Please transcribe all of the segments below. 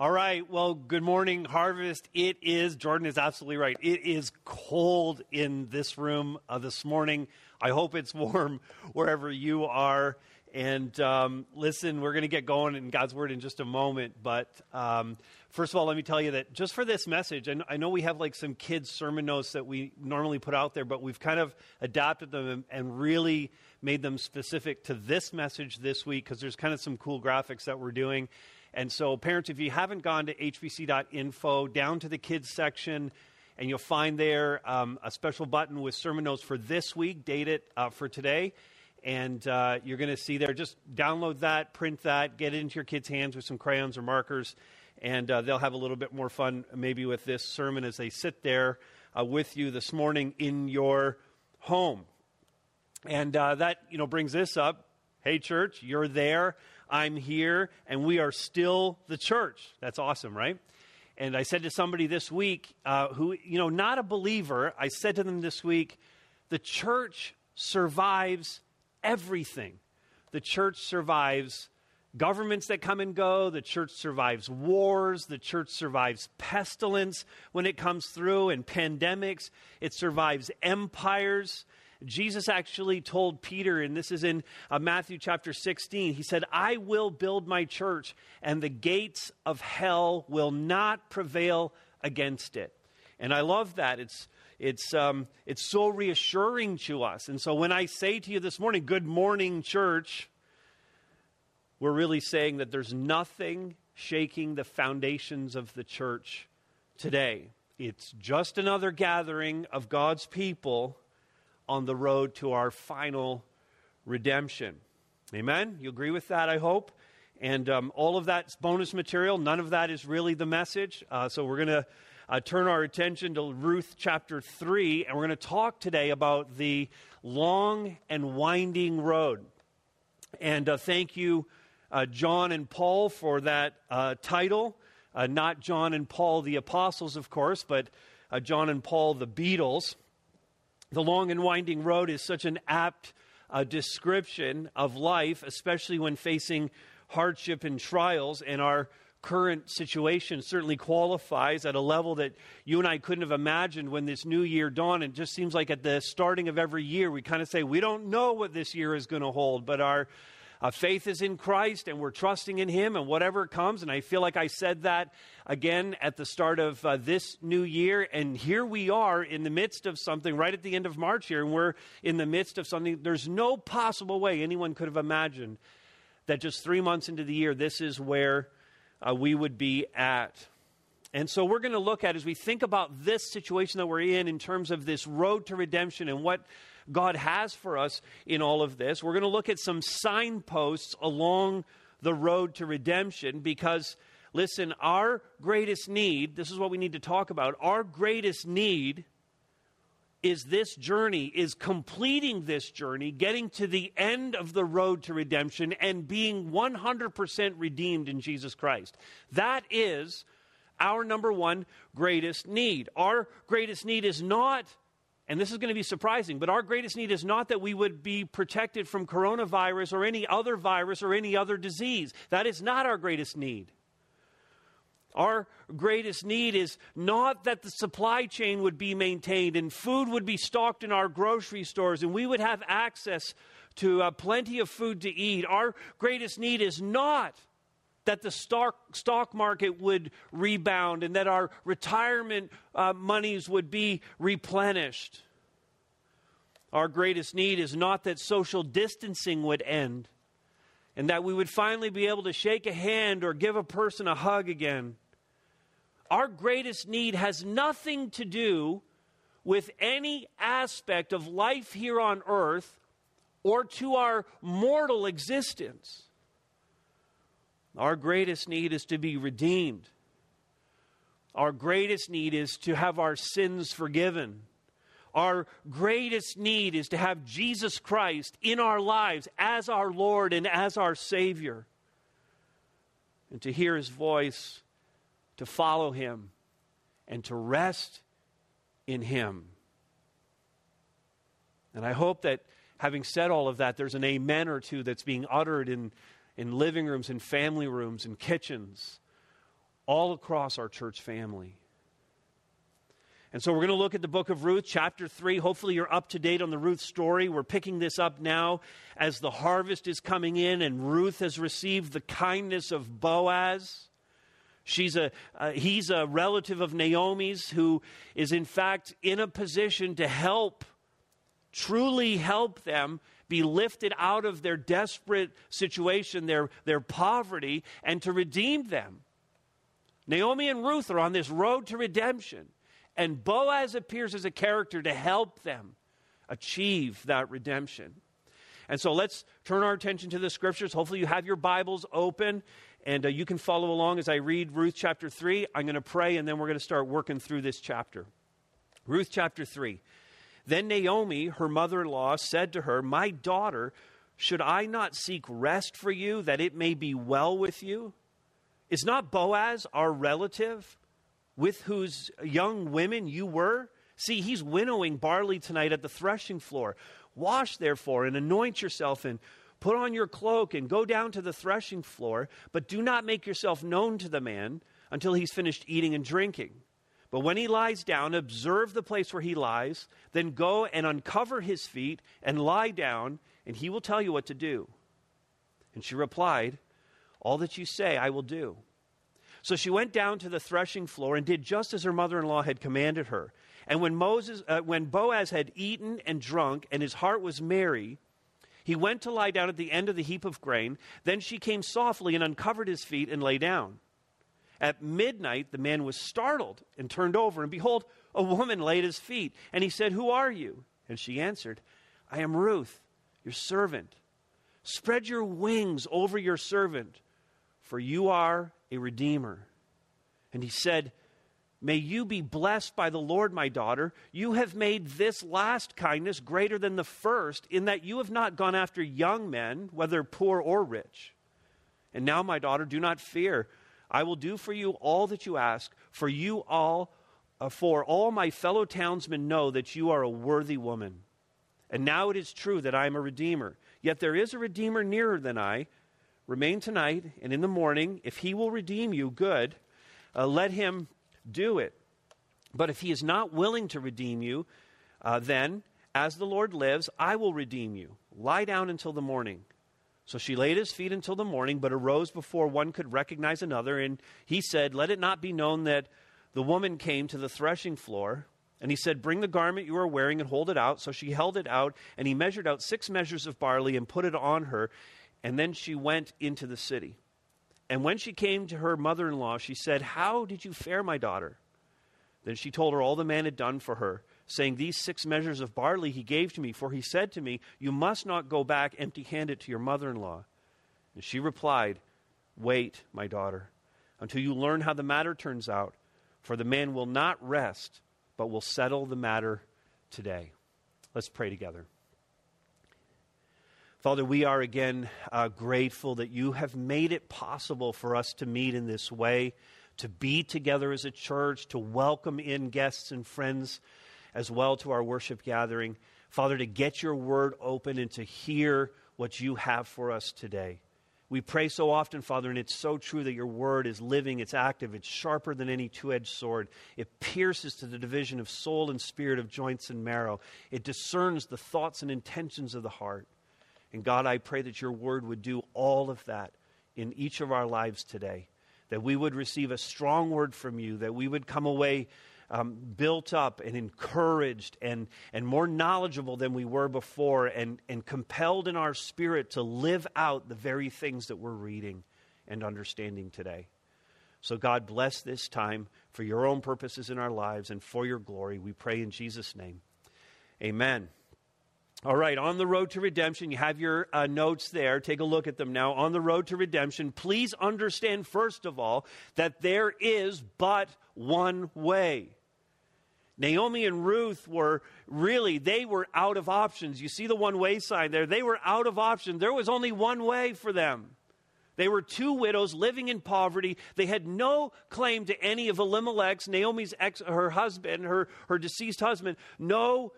All right. Well, good morning, Harvest. It is, Jordan is absolutely right. It is cold in this room uh, this morning. I hope it's warm wherever you are. And um, listen, we're going to get going in God's Word in just a moment. But um, first of all, let me tell you that just for this message, I, I know we have like some kids' sermon notes that we normally put out there, but we've kind of adapted them and, and really made them specific to this message this week because there's kind of some cool graphics that we're doing. And so, parents, if you haven't gone to hbc.info, down to the kids section, and you'll find there um, a special button with sermon notes for this week, date it uh, for today. And uh, you're going to see there, just download that, print that, get it into your kids' hands with some crayons or markers, and uh, they'll have a little bit more fun maybe with this sermon as they sit there uh, with you this morning in your home. And uh, that, you know, brings this up. Hey, church, you're there. I'm here, and we are still the church. That's awesome, right? And I said to somebody this week uh, who, you know, not a believer, I said to them this week, the church survives everything. The church survives governments that come and go. The church survives wars. The church survives pestilence when it comes through and pandemics. It survives empires. Jesus actually told Peter, and this is in uh, Matthew chapter 16, he said, I will build my church, and the gates of hell will not prevail against it. And I love that. It's, it's, um, it's so reassuring to us. And so when I say to you this morning, Good morning, church, we're really saying that there's nothing shaking the foundations of the church today. It's just another gathering of God's people on the road to our final redemption. Amen? You agree with that, I hope? And um, all of that's bonus material. None of that is really the message. Uh, so we're going to uh, turn our attention to Ruth chapter 3, and we're going to talk today about the long and winding road. And uh, thank you, uh, John and Paul, for that uh, title. Uh, not John and Paul, the apostles, of course, but John and Paul, the Beatles. The long and winding road is such an apt uh, description of life, especially when facing hardship and trials. And our current situation certainly qualifies at a level that you and I couldn't have imagined when this new year dawned. It just seems like at the starting of every year, we kind of say, we don't know what this year is going to hold, but our uh, faith is in Christ and we're trusting in Him and whatever comes. And I feel like I said that again at the start of uh, this new year. And here we are in the midst of something right at the end of March here, and we're in the midst of something. There's no possible way anyone could have imagined that just three months into the year, this is where uh, we would be at. And so we're going to look at as we think about this situation that we're in in terms of this road to redemption and what God has for us in all of this. We're going to look at some signposts along the road to redemption because, listen, our greatest need, this is what we need to talk about, our greatest need is this journey, is completing this journey, getting to the end of the road to redemption and being 100% redeemed in Jesus Christ. That is our number one greatest need. Our greatest need is not and this is going to be surprising, but our greatest need is not that we would be protected from coronavirus or any other virus or any other disease. That is not our greatest need. Our greatest need is not that the supply chain would be maintained and food would be stocked in our grocery stores and we would have access to uh, plenty of food to eat. Our greatest need is not that the stock, stock market would rebound and that our retirement uh, monies would be replenished. Our greatest need is not that social distancing would end and that we would finally be able to shake a hand or give a person a hug again. Our greatest need has nothing to do with any aspect of life here on earth or to our mortal existence. Our greatest need is to be redeemed. Our greatest need is to have our sins forgiven. Our greatest need is to have Jesus Christ in our lives as our Lord and as our Savior. And to hear His voice, to follow Him, and to rest in Him. And I hope that having said all of that, there's an amen or two that's being uttered in in living rooms in family rooms in kitchens all across our church family. And so we're going to look at the book of Ruth, chapter 3. Hopefully, you're up to date on the Ruth story. We're picking this up now as the harvest is coming in, and Ruth has received the kindness of Boaz. She's a, uh, he's a relative of Naomi's who is, in fact, in a position to help, truly help them be lifted out of their desperate situation, their, their poverty, and to redeem them. Naomi and Ruth are on this road to redemption. And Boaz appears as a character to help them achieve that redemption. And so let's turn our attention to the scriptures. Hopefully, you have your Bibles open and uh, you can follow along as I read Ruth chapter 3. I'm going to pray and then we're going to start working through this chapter. Ruth chapter 3. Then Naomi, her mother in law, said to her, My daughter, should I not seek rest for you that it may be well with you? Is not Boaz our relative? with whose young women you were? See, he's winnowing barley tonight at the threshing floor. Wash, therefore, and anoint yourself, and put on your cloak, and go down to the threshing floor, but do not make yourself known to the man until he's finished eating and drinking. But when he lies down, observe the place where he lies, then go and uncover his feet and lie down, and he will tell you what to do. And she replied, All that you say I will do. So she went down to the threshing floor and did just as her mother in law had commanded her. And when, Moses, uh, when Boaz had eaten and drunk, and his heart was merry, he went to lie down at the end of the heap of grain. Then she came softly and uncovered his feet and lay down. At midnight, the man was startled and turned over, and behold, a woman lay at his feet. And he said, Who are you? And she answered, I am Ruth, your servant. Spread your wings over your servant, for you are a redeemer. And he said, May you be blessed by the Lord, my daughter. You have made this last kindness greater than the first, in that you have not gone after young men, whether poor or rich. And now, my daughter, do not fear. I will do for you all that you ask, for you all, uh, for all my fellow townsmen know that you are a worthy woman. And now it is true that I am a redeemer. Yet there is a redeemer nearer than I Remain tonight, and in the morning, if he will redeem you, good, uh, let him do it. But if he is not willing to redeem you, uh, then, as the Lord lives, I will redeem you. Lie down until the morning. So she laid his feet until the morning, but arose before one could recognize another. And he said, Let it not be known that the woman came to the threshing floor. And he said, Bring the garment you are wearing and hold it out. So she held it out, and he measured out six measures of barley and put it on her. And then she went into the city. And when she came to her mother in law, she said, How did you fare, my daughter? Then she told her all the man had done for her, saying, These six measures of barley he gave to me, for he said to me, You must not go back empty handed to your mother in law. And she replied, Wait, my daughter, until you learn how the matter turns out, for the man will not rest, but will settle the matter today. Let's pray together. Father, we are again uh, grateful that you have made it possible for us to meet in this way, to be together as a church, to welcome in guests and friends as well to our worship gathering. Father, to get your word open and to hear what you have for us today. We pray so often, Father, and it's so true that your word is living, it's active, it's sharper than any two edged sword. It pierces to the division of soul and spirit, of joints and marrow. It discerns the thoughts and intentions of the heart. And God, I pray that your word would do all of that in each of our lives today. That we would receive a strong word from you, that we would come away um, built up and encouraged and, and more knowledgeable than we were before, and, and compelled in our spirit to live out the very things that we're reading and understanding today. So, God, bless this time for your own purposes in our lives and for your glory. We pray in Jesus' name. Amen. All right, on the road to redemption, you have your uh, notes there. Take a look at them now. On the road to redemption, please understand, first of all, that there is but one way. Naomi and Ruth were really, they were out of options. You see the one way sign there. They were out of options. There was only one way for them. They were two widows living in poverty. They had no claim to any of Elimelech's, Naomi's ex, her husband, her, her deceased husband, no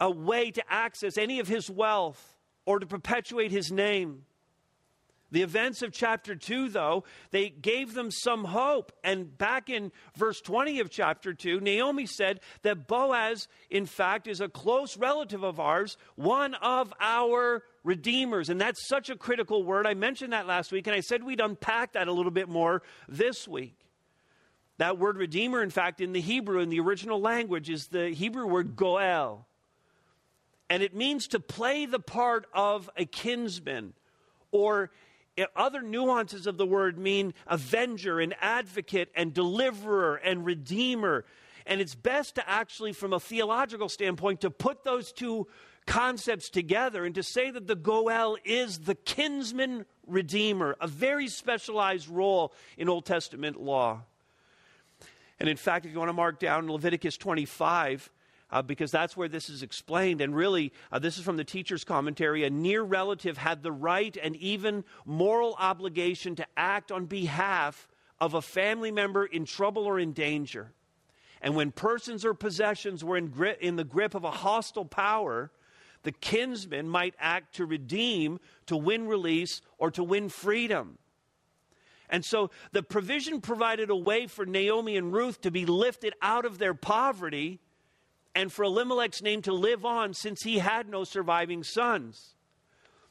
a way to access any of his wealth or to perpetuate his name. The events of chapter 2, though, they gave them some hope. And back in verse 20 of chapter 2, Naomi said that Boaz, in fact, is a close relative of ours, one of our redeemers. And that's such a critical word. I mentioned that last week, and I said we'd unpack that a little bit more this week. That word redeemer, in fact, in the Hebrew, in the original language, is the Hebrew word goel. And it means to play the part of a kinsman or other nuances of the word mean avenger and advocate and deliverer and redeemer. And it's best to actually, from a theological standpoint, to put those two concepts together and to say that the Goel is the kinsman redeemer, a very specialized role in Old Testament law. And in fact, if you want to mark down Leviticus 25, uh, because that's where this is explained. And really, uh, this is from the teacher's commentary. A near relative had the right and even moral obligation to act on behalf of a family member in trouble or in danger. And when persons or possessions were in, in the grip of a hostile power, the kinsman might act to redeem, to win release, or to win freedom. And so the provision provided a way for Naomi and Ruth to be lifted out of their poverty and for Elimelech's name to live on since he had no surviving sons.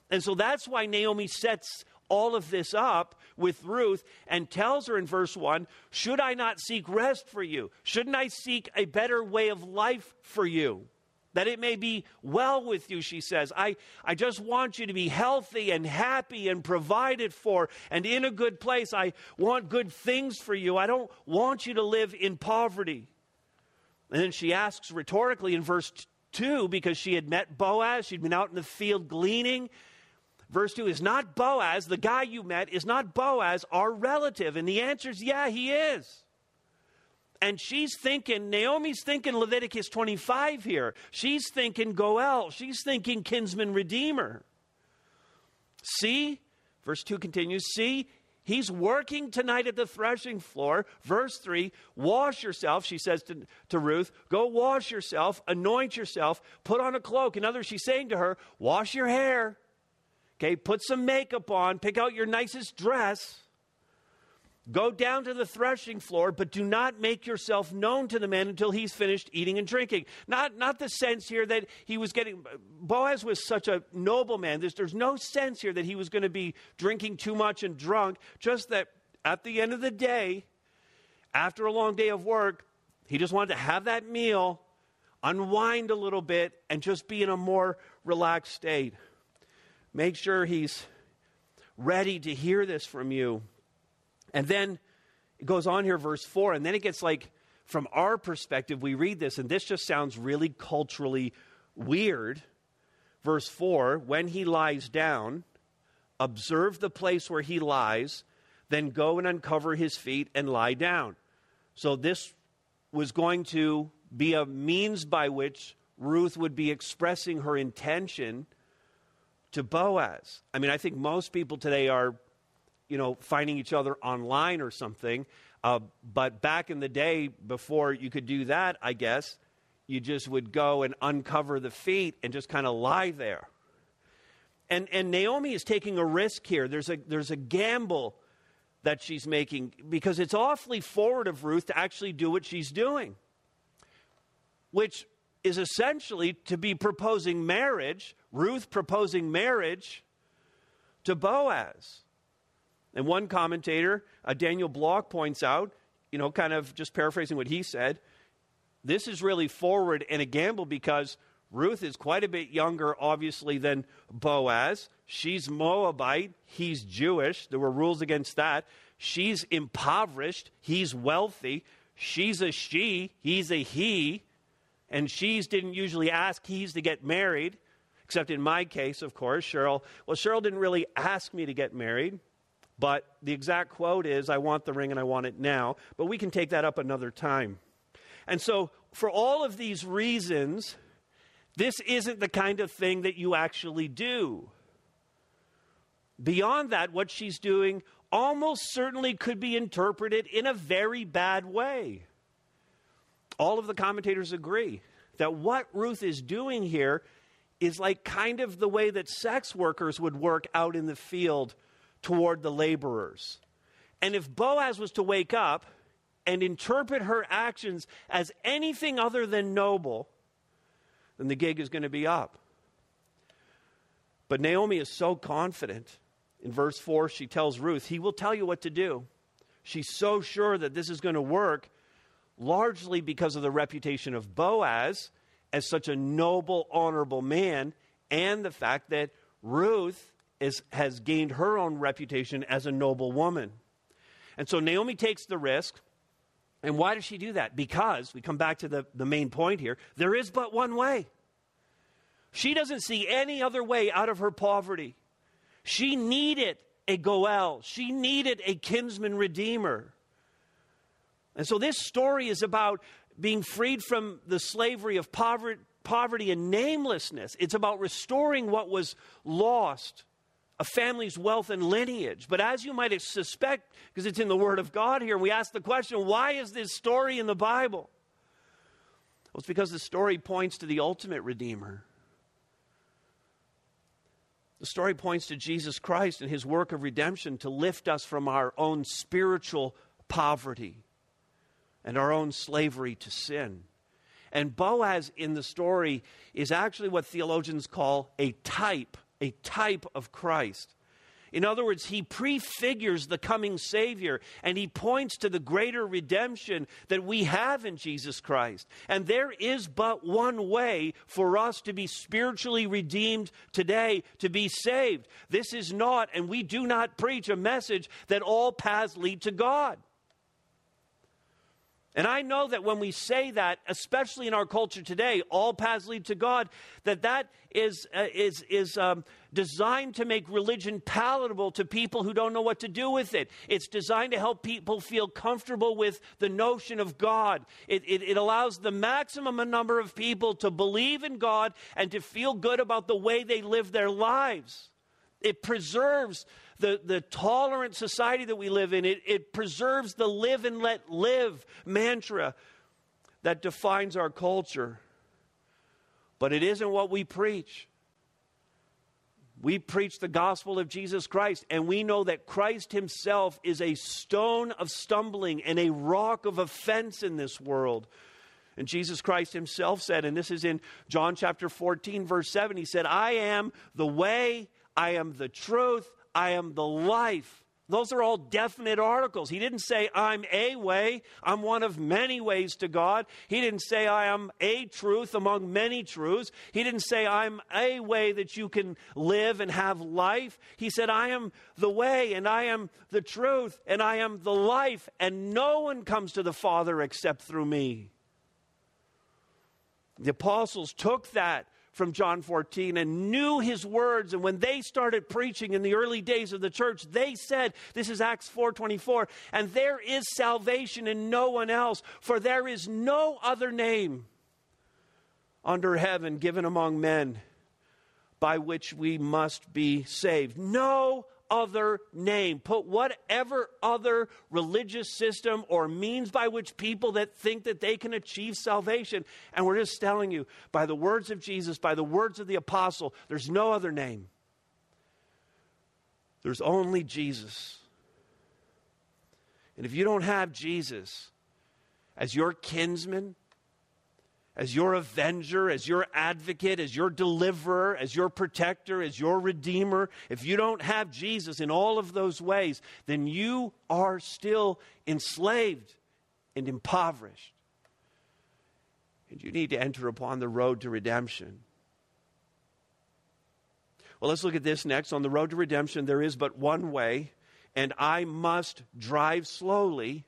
And so that's why Naomi sets all of this up with Ruth and tells her in verse 1 Should I not seek rest for you? Shouldn't I seek a better way of life for you? That it may be well with you, she says. I, I just want you to be healthy and happy and provided for and in a good place. I want good things for you. I don't want you to live in poverty. And then she asks rhetorically in verse 2 because she had met Boaz, she'd been out in the field gleaning. Verse 2 is not Boaz, the guy you met, is not Boaz our relative? And the answer is yeah, he is. And she's thinking, Naomi's thinking Leviticus 25 here. She's thinking Goel. She's thinking kinsman redeemer. See, verse 2 continues, see, He's working tonight at the threshing floor. Verse 3 Wash yourself, she says to, to Ruth. Go wash yourself, anoint yourself, put on a cloak. In other she's saying to her, Wash your hair. Okay, put some makeup on, pick out your nicest dress. Go down to the threshing floor, but do not make yourself known to the man until he's finished eating and drinking. Not, not the sense here that he was getting. Boaz was such a noble man. There's, there's no sense here that he was going to be drinking too much and drunk. Just that at the end of the day, after a long day of work, he just wanted to have that meal, unwind a little bit, and just be in a more relaxed state. Make sure he's ready to hear this from you. And then it goes on here, verse 4, and then it gets like, from our perspective, we read this, and this just sounds really culturally weird. Verse 4 When he lies down, observe the place where he lies, then go and uncover his feet and lie down. So this was going to be a means by which Ruth would be expressing her intention to Boaz. I mean, I think most people today are you know, finding each other online or something. Uh, but back in the day, before you could do that, I guess, you just would go and uncover the feet and just kind of lie there. And, and Naomi is taking a risk here. There's a, there's a gamble that she's making because it's awfully forward of Ruth to actually do what she's doing, which is essentially to be proposing marriage, Ruth proposing marriage to Boaz. And one commentator, uh, Daniel Block, points out, you know, kind of just paraphrasing what he said, this is really forward and a gamble because Ruth is quite a bit younger, obviously, than Boaz. She's Moabite. He's Jewish. There were rules against that. She's impoverished. He's wealthy. She's a she. He's a he. And she's didn't usually ask he's to get married, except in my case, of course. Cheryl, well, Cheryl didn't really ask me to get married. But the exact quote is, I want the ring and I want it now. But we can take that up another time. And so, for all of these reasons, this isn't the kind of thing that you actually do. Beyond that, what she's doing almost certainly could be interpreted in a very bad way. All of the commentators agree that what Ruth is doing here is like kind of the way that sex workers would work out in the field toward the laborers. And if Boaz was to wake up and interpret her actions as anything other than noble, then the gig is going to be up. But Naomi is so confident. In verse 4, she tells Ruth, He will tell you what to do. She's so sure that this is going to work, largely because of the reputation of Boaz as such a noble, honorable man, and the fact that Ruth is, has gained her own reputation as a noble woman. And so Naomi takes the risk. And why does she do that? Because, we come back to the, the main point here, there is but one way. She doesn't see any other way out of her poverty. She needed a Goel, she needed a kinsman redeemer. And so this story is about being freed from the slavery of poverty, poverty and namelessness. It's about restoring what was lost a family's wealth and lineage. But as you might suspect, because it's in the Word of God here, we ask the question why is this story in the Bible? Well, it's because the story points to the ultimate Redeemer. The story points to Jesus Christ and his work of redemption to lift us from our own spiritual poverty and our own slavery to sin. And Boaz in the story is actually what theologians call a type, a type of Christ. In other words, he prefigures the coming Savior and he points to the greater redemption that we have in Jesus Christ. And there is but one way for us to be spiritually redeemed today, to be saved. This is not, and we do not preach a message that all paths lead to God. And I know that when we say that, especially in our culture today, all paths lead to God, that that is, uh, is, is um, designed to make religion palatable to people who don't know what to do with it. It's designed to help people feel comfortable with the notion of God. It, it, it allows the maximum number of people to believe in God and to feel good about the way they live their lives. It preserves the, the tolerant society that we live in. It, it preserves the live and let live mantra that defines our culture. But it isn't what we preach. We preach the gospel of Jesus Christ, and we know that Christ Himself is a stone of stumbling and a rock of offense in this world. And Jesus Christ Himself said, and this is in John chapter 14, verse 7, He said, I am the way, I am the truth, I am the life. Those are all definite articles. He didn't say, I'm a way, I'm one of many ways to God. He didn't say, I am a truth among many truths. He didn't say, I'm a way that you can live and have life. He said, I am the way, and I am the truth, and I am the life, and no one comes to the Father except through me. The apostles took that from John 14 and knew his words. And when they started preaching in the early days of the church they said this is Acts 4:24 and there is salvation in no one else for there is no other name under heaven given among men by which we must be saved. No other name. Put whatever other religious system or means by which people that think that they can achieve salvation. And we're just telling you, by the words of Jesus, by the words of the apostle, there's no other name. There's only Jesus. And if you don't have Jesus as your kinsman, as your avenger, as your advocate, as your deliverer, as your protector, as your redeemer, if you don't have Jesus in all of those ways, then you are still enslaved and impoverished. And you need to enter upon the road to redemption. Well, let's look at this next. On the road to redemption, there is but one way, and I must drive slowly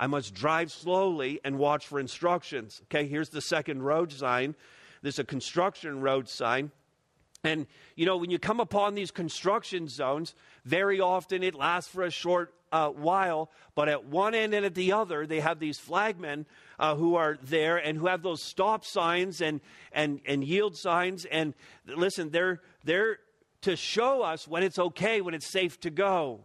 I must drive slowly and watch for instructions. Okay, here's the second road sign. This is a construction road sign. And, you know, when you come upon these construction zones, very often it lasts for a short uh, while, but at one end and at the other, they have these flagmen uh, who are there and who have those stop signs and, and, and yield signs. And listen, they're, they're to show us when it's okay, when it's safe to go.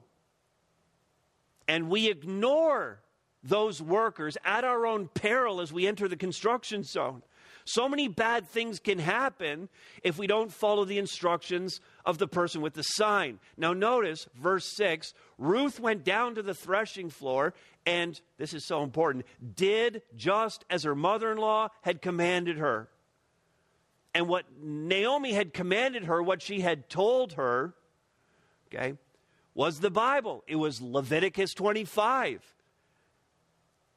And we ignore those workers at our own peril as we enter the construction zone. So many bad things can happen if we don't follow the instructions of the person with the sign. Now, notice verse 6 Ruth went down to the threshing floor and, this is so important, did just as her mother in law had commanded her. And what Naomi had commanded her, what she had told her, okay, was the Bible. It was Leviticus 25.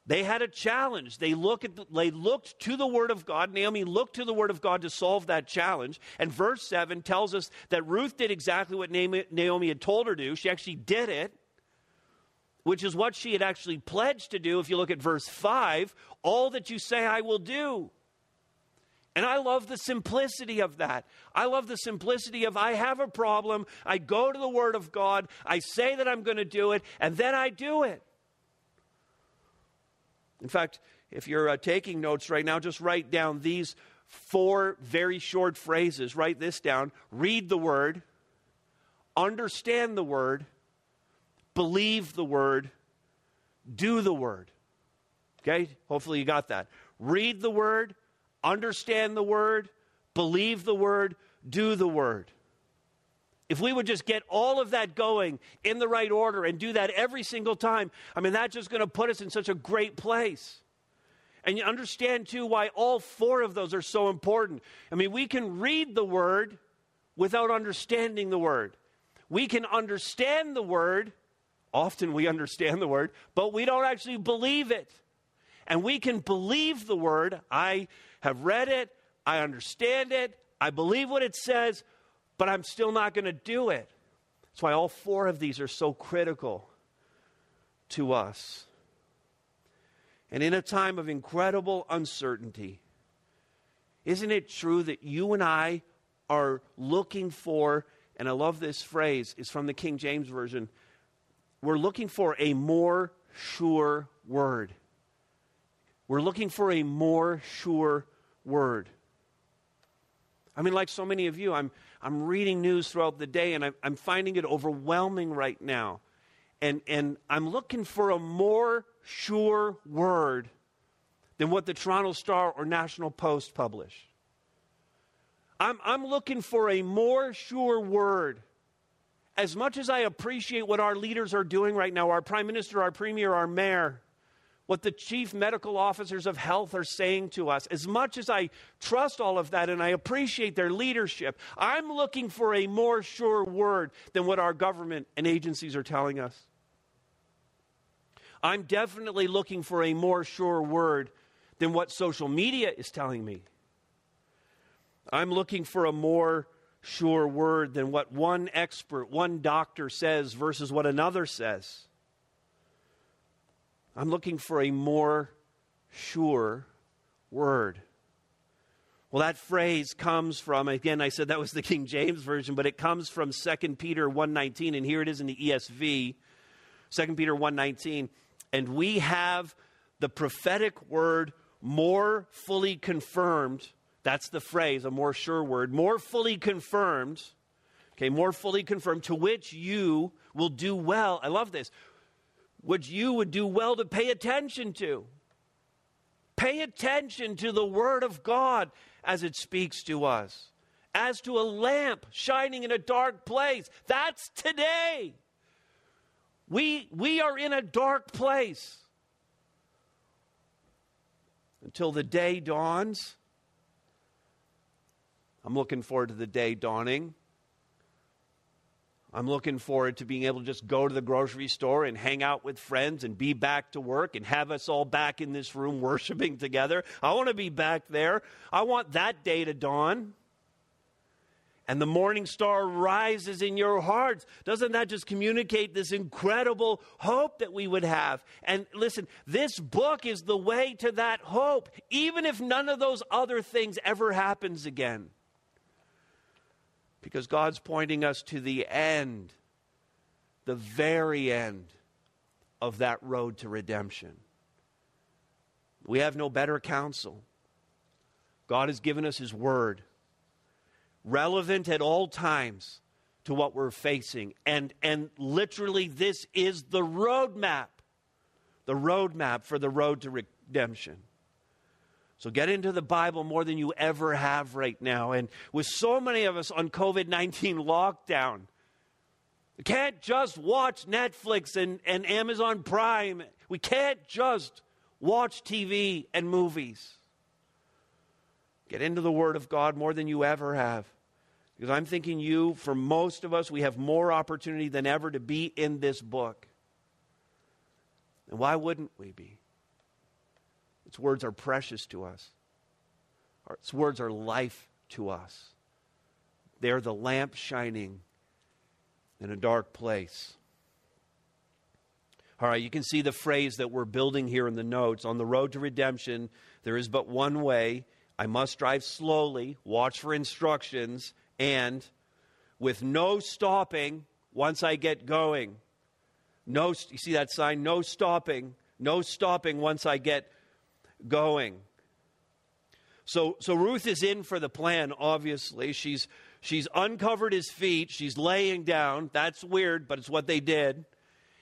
They had a challenge. They, look at the, they looked to the Word of God. Naomi looked to the Word of God to solve that challenge. And verse 7 tells us that Ruth did exactly what Naomi had told her to do. She actually did it, which is what she had actually pledged to do. If you look at verse 5, all that you say I will do. And I love the simplicity of that. I love the simplicity of I have a problem, I go to the Word of God, I say that I'm going to do it, and then I do it. In fact, if you're uh, taking notes right now, just write down these four very short phrases. Write this down read the Word, understand the Word, believe the Word, do the Word. Okay? Hopefully you got that. Read the Word, understand the Word, believe the Word, do the Word. If we would just get all of that going in the right order and do that every single time, I mean, that's just going to put us in such a great place. And you understand, too, why all four of those are so important. I mean, we can read the Word without understanding the Word. We can understand the Word, often we understand the Word, but we don't actually believe it. And we can believe the Word. I have read it, I understand it, I believe what it says, but I'm still not going to do it. That's why all four of these are so critical to us. And in a time of incredible uncertainty, isn't it true that you and I are looking for, and I love this phrase, it's from the King James Version, we're looking for a more sure word. We're looking for a more sure word. I mean, like so many of you, I'm, I'm reading news throughout the day and I'm, I'm finding it overwhelming right now. And, and I'm looking for a more sure word than what the Toronto Star or National Post publish. I'm, I'm looking for a more sure word. As much as I appreciate what our leaders are doing right now, our prime minister, our premier, our mayor, what the chief medical officers of health are saying to us. As much as I trust all of that and I appreciate their leadership, I'm looking for a more sure word than what our government and agencies are telling us. I'm definitely looking for a more sure word than what social media is telling me. I'm looking for a more sure word than what one expert, one doctor says versus what another says. I'm looking for a more sure word. Well, that phrase comes from, again, I said that was the King James Version, but it comes from 2 Peter 1.19, and here it is in the ESV, 2 Peter 1.19. And we have the prophetic word more fully confirmed. That's the phrase, a more sure word. More fully confirmed. Okay, more fully confirmed, to which you will do well. I love this which you would do well to pay attention to. Pay attention to the Word of God as it speaks to us, as to a lamp shining in a dark place. That's today. We, we are in a dark place until the day dawns. I'm looking forward to the day dawning I'm looking forward to being able to just go to the grocery store and hang out with friends and be back to work and have us all back in this room worshiping together. I want to be back there. I want that day to dawn. And the morning star rises in your hearts. Doesn't that just communicate this incredible hope that we would have? And listen, this book is the way to that hope, even if none of those other things ever happens again because God's pointing us to the end, the very end of that road to redemption. We have no better counsel. God has given us His Word, relevant at all times to what we're facing. And, and literally, this is the roadmap, the roadmap for the road to redemption. So get into the Bible more than you ever have right now. And with so many of us on COVID 19 lockdown, we can't just watch Netflix and, and Amazon Prime. We can't just watch TV and movies. Get into the Word of God more than you ever have. Because I'm thinking you, for most of us, we have more opportunity than ever to be in this book. And why wouldn't we be? Its words are precious to us. Its words are life to us. They're the lamp shining in a dark place. All right, you can see the phrase that we're building here in the notes. On the road to redemption, there is but one way. I must drive slowly, watch for instructions, and with no stopping once I get going. No, you see that sign? No stopping. No stopping once I get going. So, so Ruth is in for the plan, obviously. She's, she's uncovered his feet. She's laying down. That's weird, but it's what they did.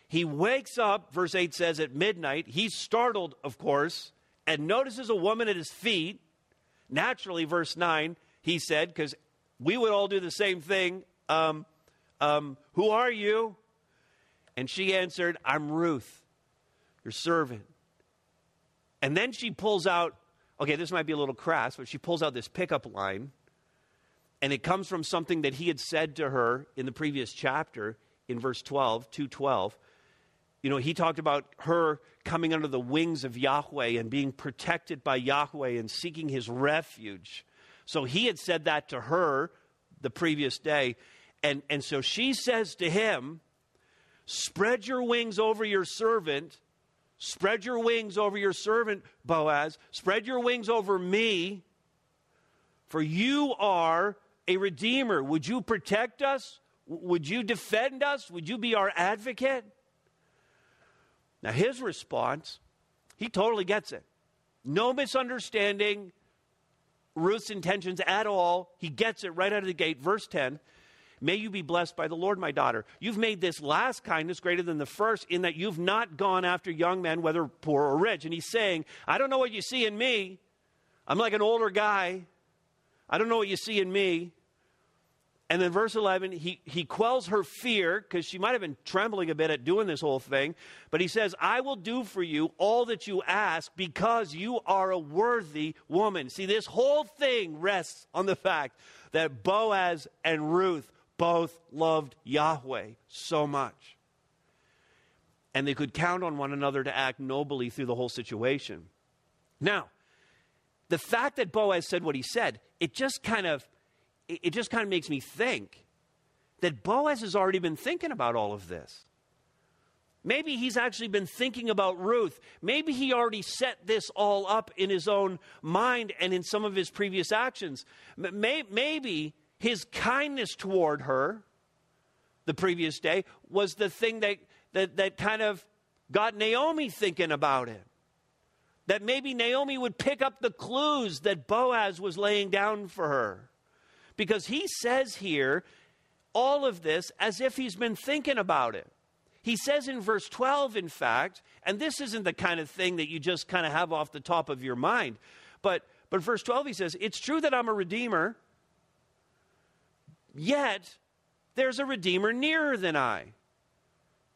He wakes up, verse 8 says, at midnight. He's startled, of course, and notices a woman at his feet. Naturally, verse 9, he said, because we would all do the same thing. Um, um, who are you? And she answered, I'm Ruth, your servant. And then she pulls out, okay, this might be a little crass, but she pulls out this pickup line. And it comes from something that he had said to her in the previous chapter in verse 12, 212. You know, he talked about her coming under the wings of Yahweh and being protected by Yahweh and seeking his refuge. So he had said that to her the previous day. And, and so she says to him, Spread your wings over your servant. Spread your wings over your servant, Boaz. Spread your wings over me, for you are a redeemer. Would you protect us? Would you defend us? Would you be our advocate? Now, his response, he totally gets it. No misunderstanding, Ruth's intentions at all. He gets it right out of the gate. Verse 10 May you be blessed by the Lord, my daughter. You've made this last kindness greater than the first, in that you've not gone after young men, whether poor or rich. And he's saying, I don't know what you see in me. I'm like an older guy. I don't know what you see in me. And then verse 11, he, he quells her fear because she might have been trembling a bit at doing this whole thing. But he says, I will do for you all that you ask because you are a worthy woman. See, this whole thing rests on the fact that Boaz and Ruth both loved Yahweh so much. And they could count on one another to act nobly through the whole situation. Now, the fact that Boaz said what he said, it just kind of it just kind of makes me think that Boaz has already been thinking about all of this. Maybe he's actually been thinking about Ruth. Maybe he already set this all up in his own mind and in some of his previous actions. Maybe his kindness toward her the previous day was the thing that, that, that kind of got Naomi thinking about it. That maybe Naomi would pick up the clues that Boaz was laying down for her because he says here all of this as if he's been thinking about it. He says in verse 12, in fact, and this isn't the kind of thing that you just kind of have off the top of your mind, but, but verse 12, he says, It's true that I'm a redeemer, yet there's a redeemer nearer than I.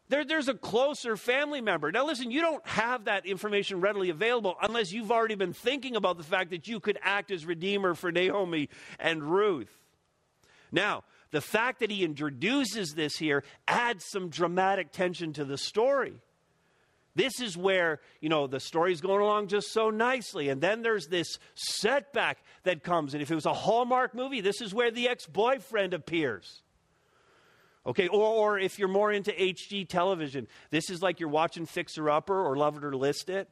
There, there's a closer family member. Now, listen, you don't have that information readily available unless you've already been thinking about the fact that you could act as redeemer for Naomi and Ruth. Now, the fact that he introduces this here adds some dramatic tension to the story. This is where, you know, the story's going along just so nicely. And then there's this setback that comes. And if it was a Hallmark movie, this is where the ex boyfriend appears. Okay, or, or if you're more into HD television, this is like you're watching Fixer Upper or Love It or List It.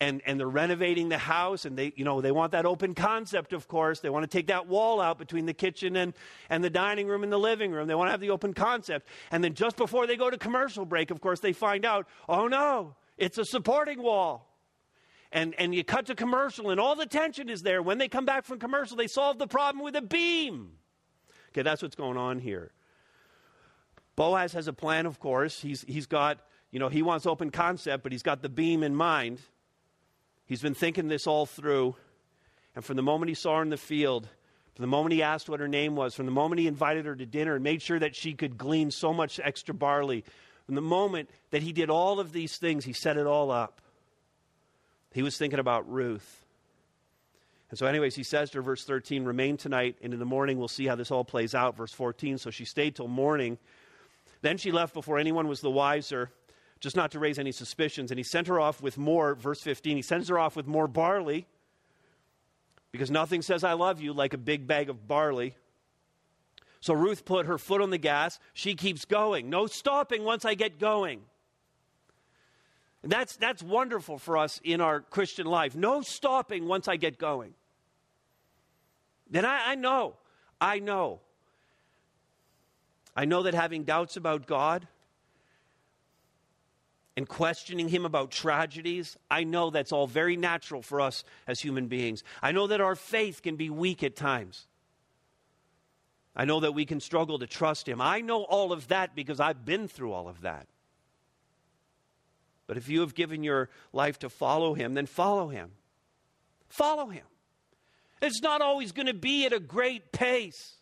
And, and they're renovating the house and they you know they want that open concept of course. They want to take that wall out between the kitchen and, and the dining room and the living room. They want to have the open concept. And then just before they go to commercial break of course they find out oh no it's a supporting wall. And, and you cut to commercial and all the tension is there. When they come back from commercial they solve the problem with a beam. Okay that's what's going on here. Boaz has a plan, of course. He's, he's got, you know, he wants open concept, but he's got the beam in mind. He's been thinking this all through. And from the moment he saw her in the field, from the moment he asked what her name was, from the moment he invited her to dinner and made sure that she could glean so much extra barley, from the moment that he did all of these things, he set it all up. He was thinking about Ruth. And so, anyways, he says to her, verse 13, remain tonight, and in the morning we'll see how this all plays out. Verse 14, so she stayed till morning. Then she left before anyone was the wiser, just not to raise any suspicions. And he sent her off with more, verse 15, he sends her off with more barley because nothing says I love you like a big bag of barley. So Ruth put her foot on the gas. She keeps going. No stopping once I get going. That's, that's wonderful for us in our Christian life. No stopping once I get going. Then I, I know, I know. I know that having doubts about God, and questioning him about tragedies, I know that's all very natural for us as human beings. I know that our faith can be weak at times. I know that we can struggle to trust him. I know all of that because I've been through all of that. But if you have given your life to follow him, then follow him. Follow him. It's not always going to be at a great pace.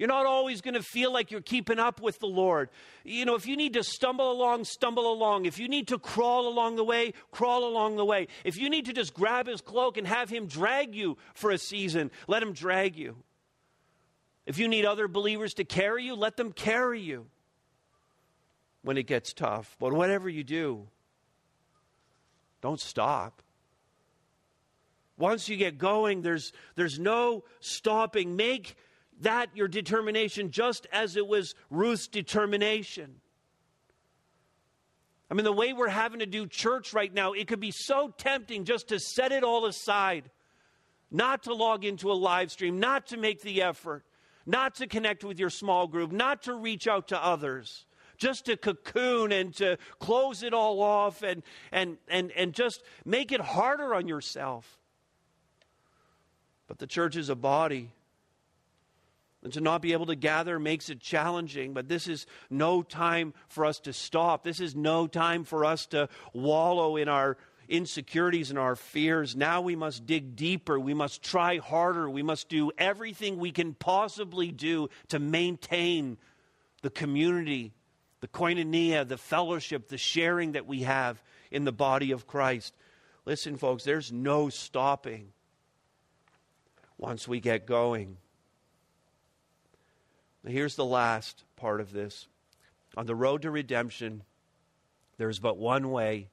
You're not always going to feel like you're keeping up with the Lord. You know, if you need to stumble along, stumble along. If you need to crawl along the way, crawl along the way. If you need to just grab his cloak and have him drag you for a season, let him drag you. If you need other believers to carry you, let them carry you when it gets tough. But whatever you do, don't stop. Once you get going, there's, there's no stopping. Make that your determination just as it was Ruth's determination. I mean, the way we're having to do church right now, it could be so tempting just to set it all aside, not to log into a live stream, not to make the effort, not to connect with your small group, not to reach out to others, just to cocoon and to close it all off and, and, and, and just make it harder on yourself. But the church is a body. And to not be able to gather makes it challenging, but this is no time for us to stop. This is no time for us to wallow in our insecurities and our fears. Now we must dig deeper. We must try harder. We must do everything we can possibly do to maintain the community, the koinonia, the fellowship, the sharing that we have in the body of Christ. Listen, folks, there's no stopping once we get going. Here's the last part of this. On the road to redemption, there's but one way.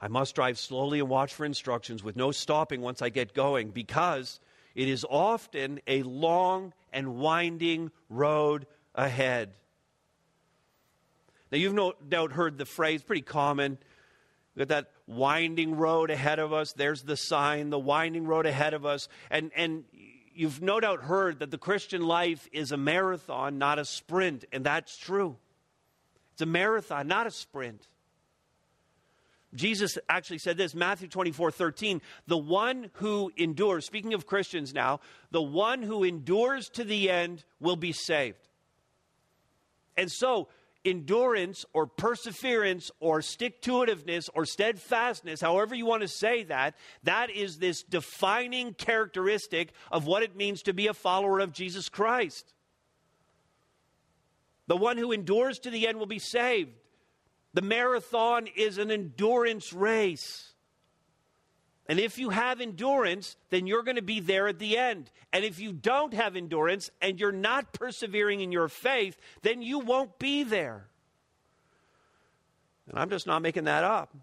I must drive slowly and watch for instructions with no stopping once I get going because it is often a long and winding road ahead. Now, you've no doubt heard the phrase, pretty common. Got that winding road ahead of us. There's the sign, the winding road ahead of us. And, and you've no doubt heard that the Christian life is a marathon, not a sprint, and that's true. It's a marathon, not a sprint. Jesus actually said this, Matthew 24, 13. The one who endures, speaking of Christians now, the one who endures to the end will be saved. And so, endurance or perseverance or stick to itiveness or steadfastness, however you want to say that, that is this defining characteristic of what it means to be a follower of Jesus Christ. The one who endures to the end will be saved. The marathon is an endurance race. And if you have endurance, then you're going to be there at the end. And if you don't have endurance and you're not persevering in your faith, then you won't be there. And I'm just not making that up.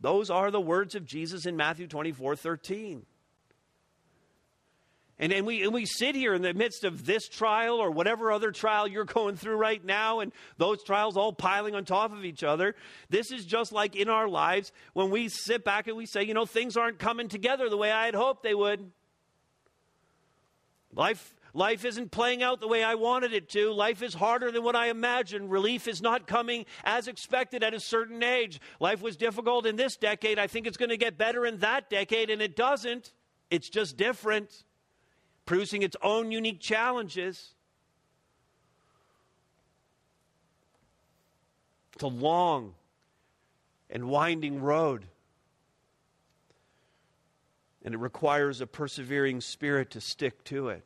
Those are the words of Jesus in Matthew 24 13. And, and, we, and we sit here in the midst of this trial or whatever other trial you're going through right now, and those trials all piling on top of each other. This is just like in our lives when we sit back and we say, you know, things aren't coming together the way I had hoped they would. Life, life isn't playing out the way I wanted it to. Life is harder than what I imagined. Relief is not coming as expected at a certain age. Life was difficult in this decade. I think it's going to get better in that decade, and it doesn't. It's just different producing its own unique challenges. It's a long and winding road. And it requires a persevering spirit to stick to it.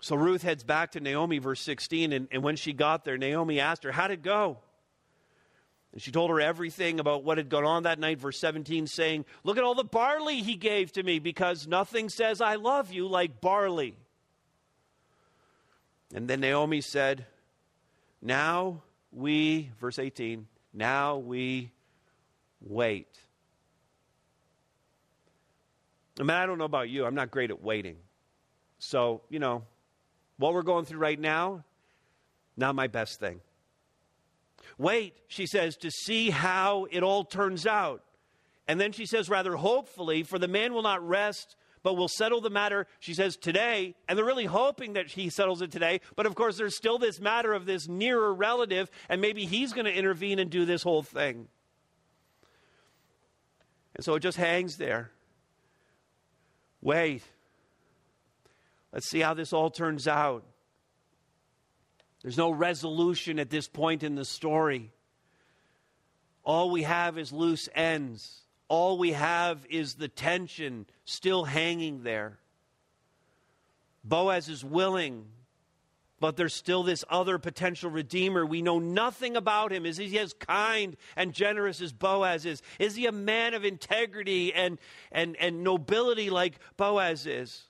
So Ruth heads back to Naomi, verse 16, and, and when she got there, Naomi asked her, How'd it go? And she told her everything about what had gone on that night, verse 17, saying, Look at all the barley he gave to me, because nothing says I love you like barley. And then Naomi said, Now we, verse 18, now we wait. I mean, I don't know about you. I'm not great at waiting. So, you know, what we're going through right now, not my best thing. Wait, she says, to see how it all turns out. And then she says, rather hopefully, for the man will not rest, but will settle the matter, she says, today. And they're really hoping that he settles it today. But of course, there's still this matter of this nearer relative, and maybe he's going to intervene and do this whole thing. And so it just hangs there. Wait. Let's see how this all turns out. There's no resolution at this point in the story. All we have is loose ends. All we have is the tension still hanging there. Boaz is willing, but there's still this other potential redeemer. We know nothing about him. Is he as kind and generous as Boaz is? Is he a man of integrity and, and, and nobility like Boaz is?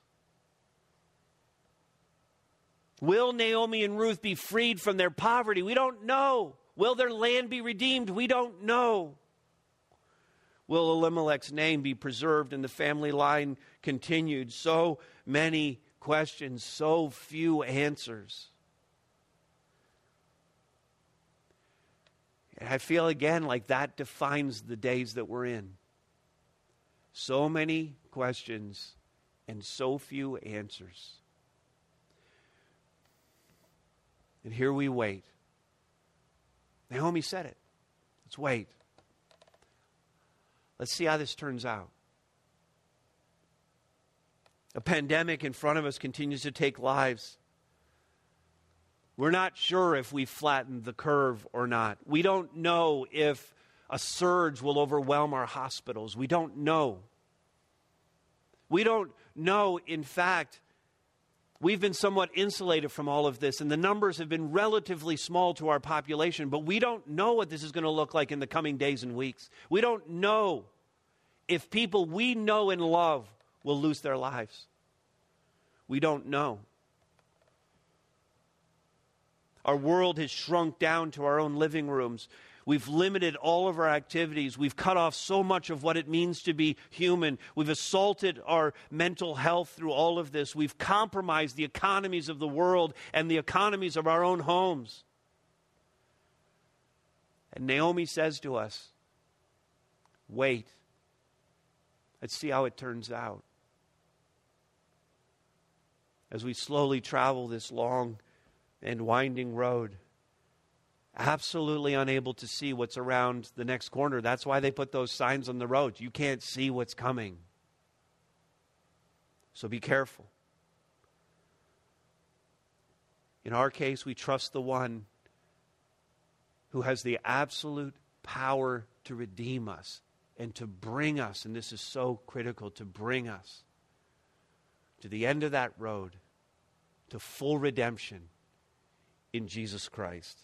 Will Naomi and Ruth be freed from their poverty? We don't know. Will their land be redeemed? We don't know. Will Elimelech's name be preserved and the family line continued? So many questions, so few answers. And I feel again like that defines the days that we're in. So many questions and so few answers. And here we wait. Naomi said it. Let's wait. Let's see how this turns out. A pandemic in front of us continues to take lives. We're not sure if we flattened the curve or not. We don't know if a surge will overwhelm our hospitals. We don't know. We don't know, in fact, We've been somewhat insulated from all of this, and the numbers have been relatively small to our population, but we don't know what this is going to look like in the coming days and weeks. We don't know if people we know and love will lose their lives. We don't know. Our world has shrunk down to our own living rooms. We've limited all of our activities. We've cut off so much of what it means to be human. We've assaulted our mental health through all of this. We've compromised the economies of the world and the economies of our own homes. And Naomi says to us, Wait. Let's see how it turns out. As we slowly travel this long and winding road, absolutely unable to see what's around the next corner. That's why they put those signs on the road. You can't see what's coming. So be careful. In our case, we trust the one who has the absolute power to redeem us and to bring us, and this is so critical, to bring us to the end of that road to full redemption in Jesus Christ.